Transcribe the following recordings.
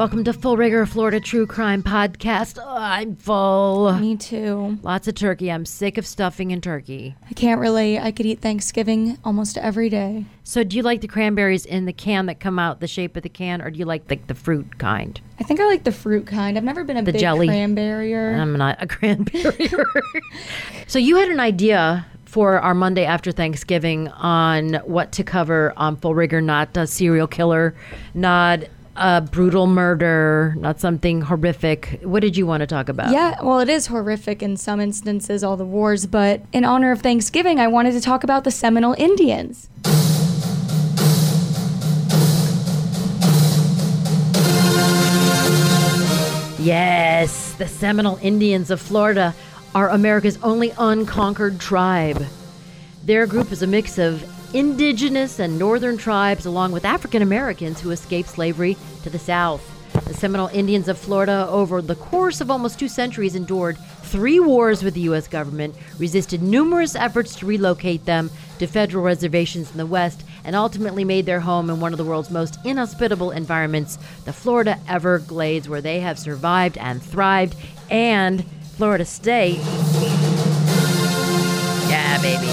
Welcome to Full Rigor Florida True Crime Podcast. Oh, I'm full. Me too. Lots of turkey. I'm sick of stuffing and turkey. I can't relate. I could eat Thanksgiving almost every day. So, do you like the cranberries in the can that come out the shape of the can, or do you like the, the fruit kind? I think I like the fruit kind. I've never been a The big jelly. cranberrier. I'm not a cranberry. so, you had an idea for our Monday after Thanksgiving on what to cover on Full Rigor, not a serial killer, not a brutal murder, not something horrific. What did you want to talk about? yeah, well, it is horrific in some instances, all the wars, but in honor of Thanksgiving, I wanted to talk about the Seminole Indians. Yes, the Seminole Indians of Florida are America's only unconquered tribe. Their group is a mix of indigenous and northern tribes, along with African Americans who escaped slavery to the south. The Seminole Indians of Florida, over the course of almost two centuries, endured three wars with the U.S. government, resisted numerous efforts to relocate them to federal reservations in the West, and ultimately made their home in one of the world's most inhospitable environments, the Florida Everglades, where they have survived and thrived. And Florida State. Yeah, baby.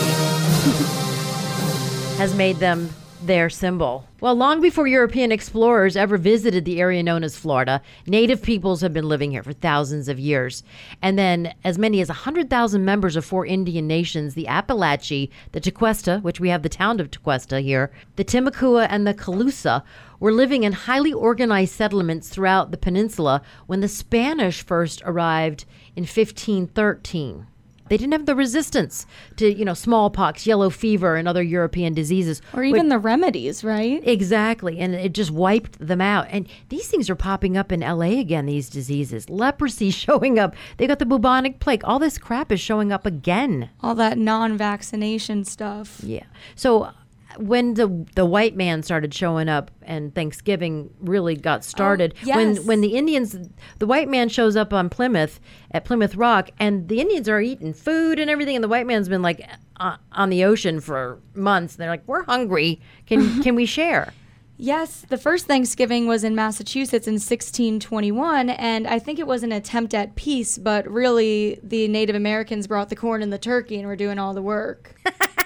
Has made them their symbol. Well, long before European explorers ever visited the area known as Florida, native peoples have been living here for thousands of years. And then, as many as 100,000 members of four Indian nations the Apalachee, the Tequesta, which we have the town of Tequesta here, the Timucua, and the Calusa were living in highly organized settlements throughout the peninsula when the Spanish first arrived in 1513. They didn't have the resistance to, you know, smallpox, yellow fever, and other European diseases. Or even the remedies, right? Exactly. And it just wiped them out. And these things are popping up in LA again, these diseases. Leprosy showing up. They got the bubonic plague. All this crap is showing up again. All that non vaccination stuff. Yeah. So when the the white man started showing up and Thanksgiving really got started, yes. when when the Indians, the white man shows up on Plymouth at Plymouth Rock, and the Indians are eating food and everything, and the white man's been like uh, on the ocean for months. They're like, we're hungry. Can can we share? Yes, the first Thanksgiving was in Massachusetts in 1621, and I think it was an attempt at peace, but really the Native Americans brought the corn and the turkey and were doing all the work.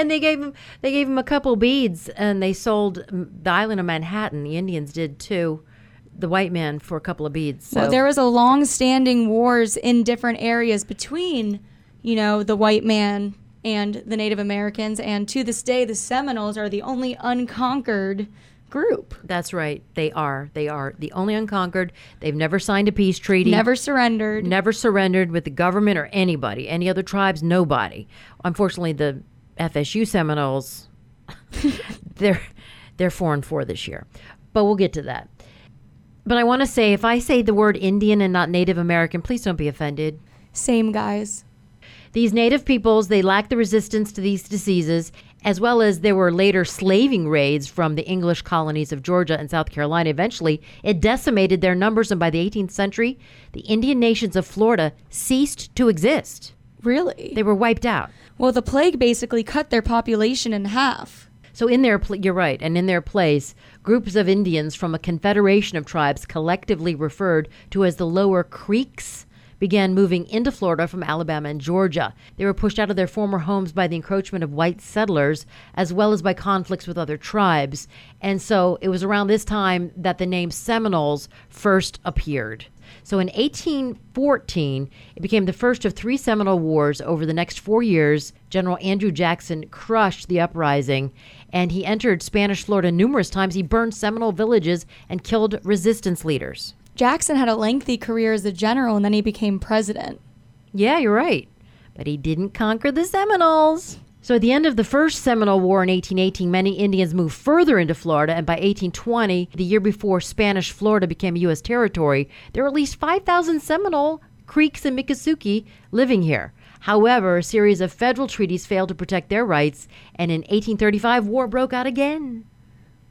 And they gave him they gave him a couple beads, and they sold the island of Manhattan. The Indians did too. The white man for a couple of beads. So Well, there was a long-standing wars in different areas between, you know, the white man and the Native Americans, and to this day, the Seminoles are the only unconquered group. that's right. They are. They are the only unconquered. They've never signed a peace treaty. Never surrendered. never surrendered with the government or anybody. Any other tribes? Nobody. Unfortunately, the FSU Seminoles, they're they're four and four this year, but we'll get to that. But I want to say, if I say the word Indian and not Native American, please don't be offended. Same guys. These native peoples, they lacked the resistance to these diseases, as well as there were later slaving raids from the English colonies of Georgia and South Carolina. Eventually, it decimated their numbers, and by the 18th century, the Indian nations of Florida ceased to exist. Really? They were wiped out. Well, the plague basically cut their population in half. So in their pl- you're right, and in their place, groups of Indians from a confederation of tribes collectively referred to as the Lower Creeks began moving into Florida from Alabama and Georgia. They were pushed out of their former homes by the encroachment of white settlers as well as by conflicts with other tribes. And so it was around this time that the name Seminoles first appeared. So in 1814, it became the first of three Seminole Wars. Over the next four years, General Andrew Jackson crushed the uprising and he entered Spanish Florida numerous times. He burned Seminole villages and killed resistance leaders. Jackson had a lengthy career as a general and then he became president. Yeah, you're right. But he didn't conquer the Seminoles. So at the end of the first Seminole War in 1818, many Indians moved further into Florida, and by 1820, the year before Spanish Florida became U.S. territory, there were at least 5,000 Seminole, Creeks, and Miccosukee living here. However, a series of federal treaties failed to protect their rights, and in 1835, war broke out again.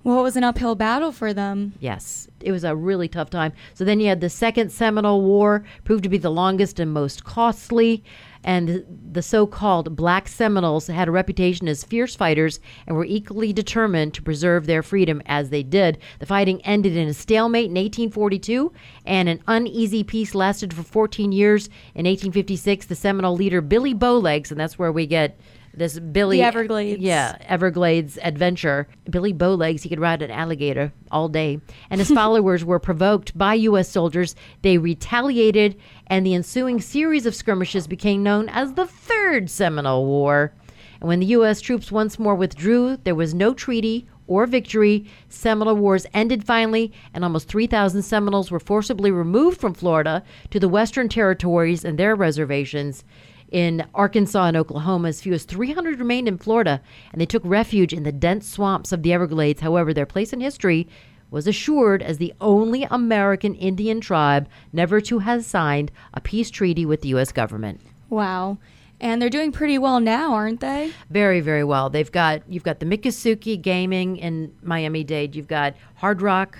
Well, it was an uphill battle for them. Yes, it was a really tough time. So then you had the Second Seminole War, proved to be the longest and most costly. And the so called Black Seminoles had a reputation as fierce fighters and were equally determined to preserve their freedom as they did. The fighting ended in a stalemate in 1842, and an uneasy peace lasted for 14 years. In 1856, the Seminole leader Billy Bowlegs, and that's where we get this Billy The Everglades. Yeah, Everglades adventure. Billy Bowlegs, he could ride an alligator all day. And his followers were provoked by U.S. soldiers. They retaliated, and the ensuing series of skirmishes became known as the Third Seminole War. And when the U.S. troops once more withdrew, there was no treaty or victory. Seminole Wars ended finally, and almost 3,000 Seminoles were forcibly removed from Florida to the Western Territories and their reservations in Arkansas and Oklahoma. As few as 300 remained in Florida, and they took refuge in the dense swamps of the Everglades. However, their place in history was assured as the only American Indian tribe never to have signed a peace treaty with the U.S. government. Wow. And they're doing pretty well now, aren't they? Very, very well. They've got you've got the Miccosukee Gaming in Miami Dade. You've got Hard Rock,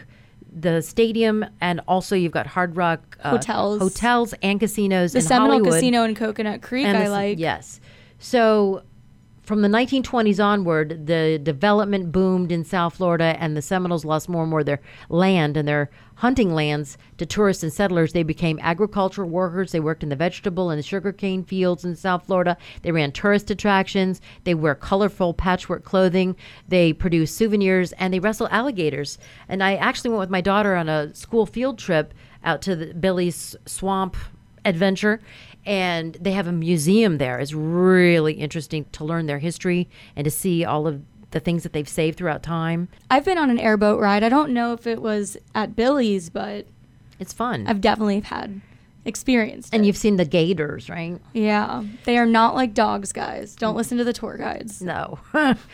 the stadium, and also you've got Hard Rock uh, Hotels. hotels and casinos The in Seminole Hollywood. Casino in Coconut Creek, And I this- like. Yes. So from the 1920s onward, the development boomed in South Florida, and the Seminoles lost more and more of their land and their hunting lands to tourists and settlers. They became agricultural workers. They worked in the vegetable and the sugarcane fields in South Florida. They ran tourist attractions. They wear colorful patchwork clothing. They produce souvenirs, and they wrestle alligators. And I actually went with my daughter on a school field trip out to the Billy's Swamp adventure and they have a museum there. It's really interesting to learn their history and to see all of the things that they've saved throughout time. I've been on an airboat ride. I don't know if it was at Billy's, but it's fun. I've definitely had experienced and it. you've seen the gators right Yeah. They are not like dogs, guys. Don't listen to the tour guides. no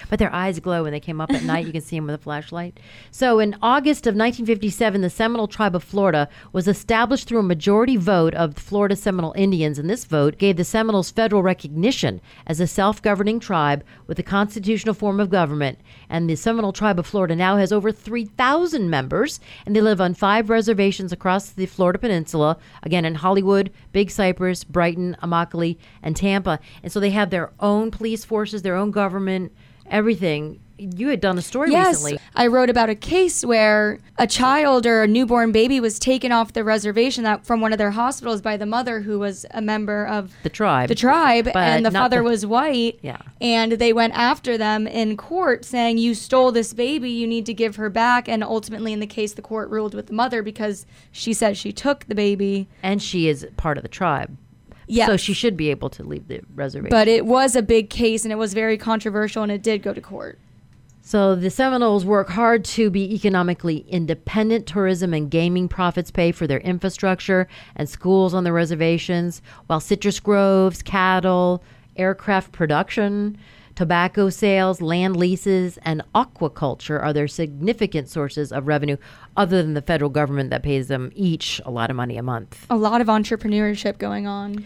but their eyes glow when they came up at night you can see them with a flashlight so in august of 1957 the seminole tribe of florida was established through a majority vote of the florida seminole indians and this vote gave the seminoles federal recognition as a self-governing tribe with a constitutional form of government and the seminole tribe of florida now has over 3000 members and they live on five reservations across the florida peninsula again in hollywood big cypress brighton immokalee and tampa. And so they have their own police forces their own government everything you had done a story Yes, recently. I wrote about a case where a child or a newborn baby was taken off the reservation that from one of their hospitals by the mother who was a member of the tribe. The tribe But and the father the- was white Yeah. and they went after them in court saying you stole this baby you need to give her back. And ultimately in the case the court ruled with the mother because she said she took the baby. And she is part of the tribe. Yes. so she should be able to leave the reservation. But it was a big case and it was very controversial and it did go to court So the Seminoles work hard to be economically independent. Tourism and gaming profits pay for their infrastructure and schools on the reservations, while citrus groves, cattle, aircraft production, tobacco sales, land leases, and aquaculture are their significant sources of revenue, other than the federal government that pays them each a lot of money a month. a lot of entrepreneurship going on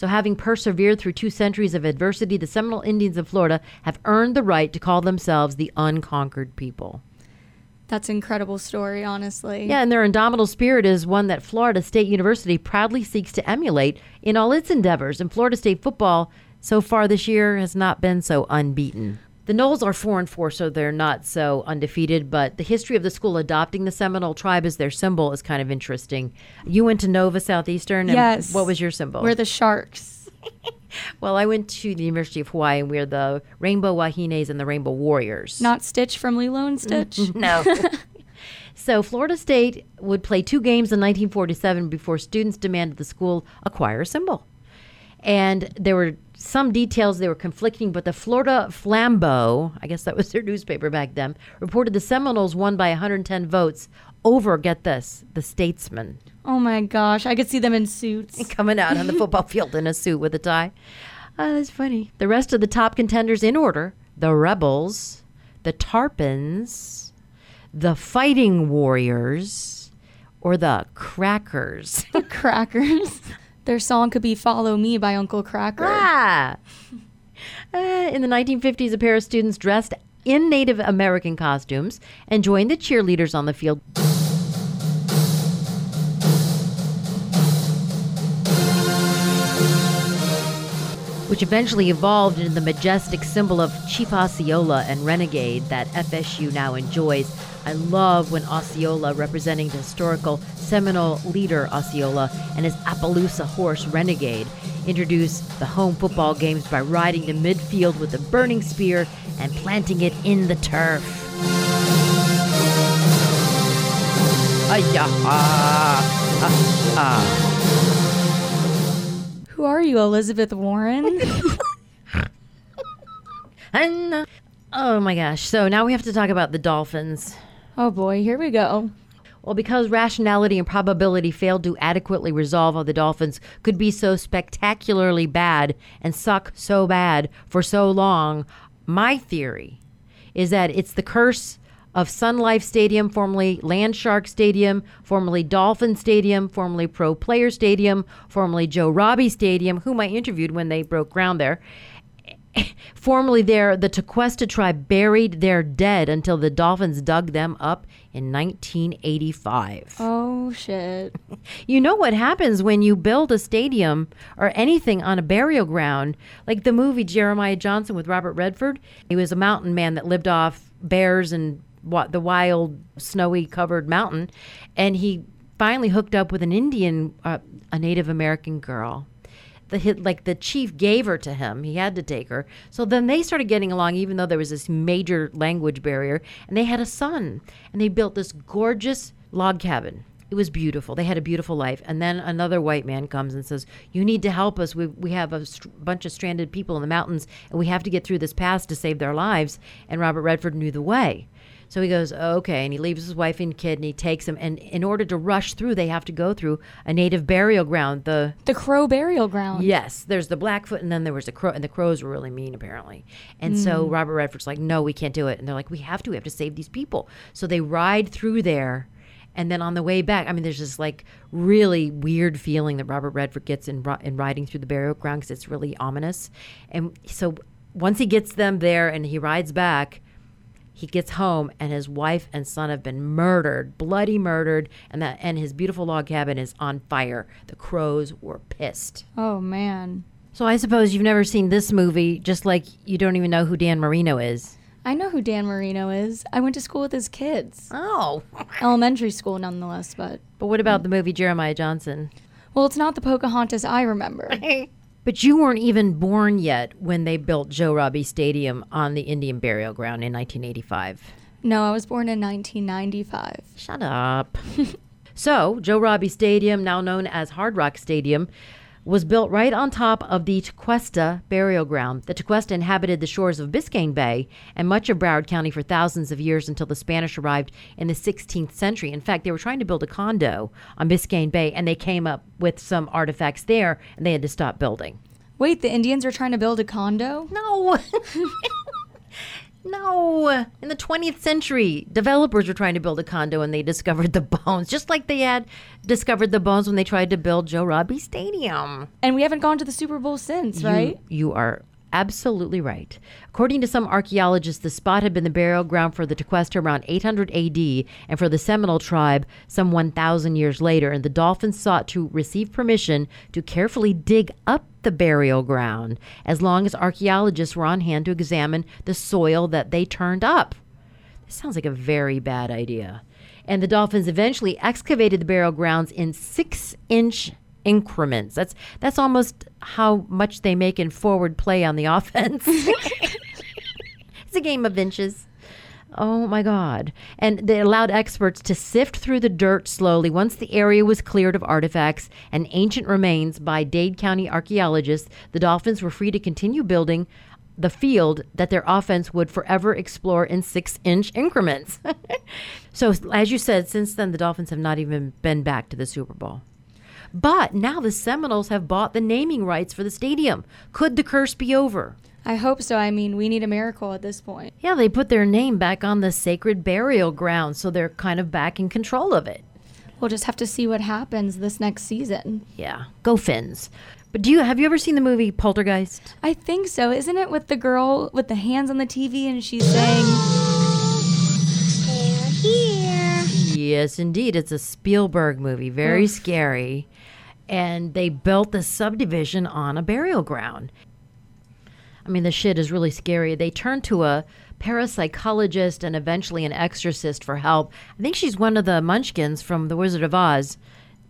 So, having persevered through two centuries of adversity, the Seminole Indians of Florida have earned the right to call themselves the unconquered people. that's an incredible story honestly Yeah, and their indomitable spirit is one that Florida State University proudly seeks to emulate in all its endeavors. And Florida State football so far this year has not been so unbeaten. The Noles are four and four, so they're not so undefeated. But the history of the school adopting the Seminole tribe as their symbol is kind of interesting. You went to Nova Southeastern. And Yes. What was your symbol? we're the sharks well, I went to the University of Hawaii, and we're the Rainbow Wahines and the Rainbow Warriors. not stitch from lilo and stitch No. so Florida State would play two games in 1947 before students demanded the school acquire a symbol. And there were some details they were conflicting, but the Florida Flambeau, I guess that was their newspaper back then, reported the Seminoles won by 110 votes over, get this, the Statesman Oh my gosh, I could see them in suits. coming out on the football field in a suit with a tie. Oh, that's funny. The rest of the top contenders in order the Rebels, the Tarpons, the Fighting Warriors, or the Crackers. The Crackers. Their song could be Follow Me by Uncle Kracker. ah! Uh, in the 1950s, a pair of students dressed in Native American costumes and joined the cheerleaders on the field. Which eventually evolved into the majestic symbol of Chief Osceola and Renegade that FSU now enjoys. I love when Osceola, representing the historical Seminole leader Osceola, and his Appaloosa horse Renegade, introduce the home football games by riding to midfield with a burning spear and planting it in the turf. Who are you, Elizabeth Warren? And, uh, oh my gosh. So now we have to talk about the Dolphins. oh boy, here we go. Well, because rationality and probability failed to adequately resolve how the Dolphins could be so spectacularly bad and suck so bad for so long, my theory is that it's the curse of Sun Life Stadium, formerly Landshark Stadium, formerly Dolphin Stadium, formerly Pro Player Stadium, formerly Joe Robbie Stadium, whom I interviewed when they broke ground there. Formerly there, the Tequesta tribe buried their dead until the Dolphins dug them up in 1985. Oh shit. You know what happens when you build a stadium or anything on a burial ground, like the movie Jeremiah Johnson with Robert Redford. He was a mountain man that lived off bears and what the wild snowy covered mountain, and he finally hooked up with an Indian, uh, a Native American girl. The hit, like the chief gave her to him. He had to take her. So then they started getting along, even though there was this major language barrier. And they had a son, and they built this gorgeous log cabin. It was beautiful. They had a beautiful life. And then another white man comes and says, "You need to help us. We we have a bunch of stranded people in the mountains, and we have to get through this pass to save their lives." And Robert Redford knew the way. So he goes, okay, and he leaves his wife and kid, and he takes them. And in order to rush through, they have to go through a native burial ground. The The Crow burial ground. Yes, there's the Blackfoot, and then there was the crow, and the crows were really mean apparently. And so mm. Robert Redford's like, "No, we can't do it." And they're like, "We have to. We have to save these people." So they ride through there, and then on the way back, I mean, there's this like really weird feeling that Robert Redford gets in in riding through the burial ground because it's really ominous. And so once he gets them there, and he rides back. He gets home and his wife and son have been murdered, bloody murdered, and that and his beautiful log cabin is on fire. The crows were pissed. Oh man. So I suppose you've never seen this movie, just like you don't even know who Dan Marino is. I know who Dan Marino is. I went to school with his kids. Oh. Elementary school nonetheless, but But what about the movie Jeremiah Johnson? well, it's not the Pocahontas I remember. But you weren't even born yet when they built Joe Robbie Stadium on the Indian burial ground in 1985. no, I was born in 1995. Shut up. so, Joe Robbie Stadium, now known as Hard Rock Stadium, was built right on top of the Tequesta burial ground. The Tequesta inhabited the shores of Biscayne Bay and much of Broward County for thousands of years until the Spanish arrived in the 16th century. In fact, they were trying to build a condo on Biscayne Bay and they came up with some artifacts there and they had to stop building. Wait, the Indians are trying to build a condo? No. no. In the 20th century, developers were trying to build a condo and they discovered the bones, just like they had discovered the bones when they tried to build Joe Robbie Stadium. And we haven't gone to the Super Bowl since, You- right? You, are absolutely right. According to some archaeologists, the spot had been the burial ground for the Tequesta around 800 AD and for the Seminole tribe some 1,000 years later. And the Dolphins sought to receive permission to carefully dig up the burial ground as long as archaeologists were on hand to examine the soil that they turned up. This sounds like a very bad idea. And the Dolphins eventually excavated the burial grounds in six inch increments. That's that's almost how much they make in forward play on the offense. it's a game of inches. Oh my God. And they allowed experts to sift through the dirt slowly once the area was cleared of artifacts and ancient remains by Dade County archaeologists. The Dolphins were free to continue building the field that their offense would forever explore in six inch increments. so, as you said, since then, the Dolphins have not even been back to the Super Bowl. But now the Seminoles have bought the naming rights for the stadium. Could the curse be over? I hope so. I mean, we need a miracle at this point. Yeah, they put their name back on the sacred burial ground, so they're kind of back in control of it. We'll just have to see what happens this next season. Yeah, go Finns. But do you have you ever seen the movie Poltergeist? I think so. Isn't it with the girl with the hands on the TV and she's saying, They're here. Yes, indeed. It's a Spielberg movie, very scary. And they built the subdivision on a burial ground. I mean, the shit is really scary. They turn to a parapsychologist and eventually an exorcist for help. I think she's one of the munchkins from The Wizard of Oz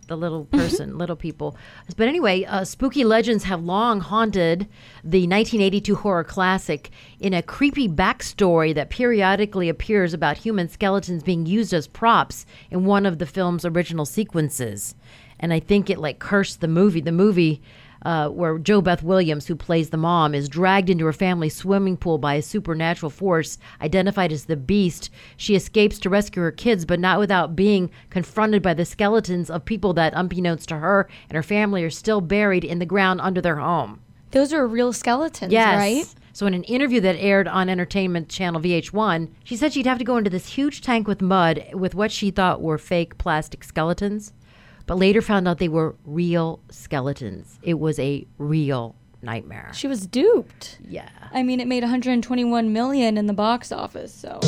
the little person, little people. But anyway, uh, spooky legends have long haunted the 1982 horror classic in a creepy backstory that periodically appears about human skeletons being used as props in one of the film's original sequences. And I think it like cursed the movie. The movie uh, where JoBeth Williams, who plays the mom, is dragged into her family's swimming pool by a supernatural force identified as the Beast. She escapes to rescue her kids, but not without being confronted by the skeletons of people that, unbeknownst to her and her family, are still buried in the ground under their home. Those are real skeletons, yes. right? So, in an interview that aired on Entertainment Channel VH1, she said she'd have to go into this huge tank with mud with what she thought were fake plastic skeletons but later found out they were real skeletons. It was a real nightmare. She was duped. Yeah. I mean, it made 121 million in the box office, so.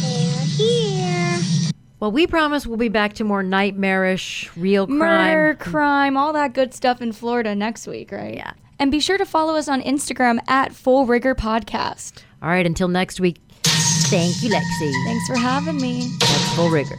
They're here. Well, we promise we'll be back to more nightmarish, real crime. Murder, crime, all that good stuff in Florida next week, right? Yeah. And be sure to follow us on Instagram at Full Rigor Podcast. All right, until next week. Thank you, Lexi. Thanks for having me. That's full rigor.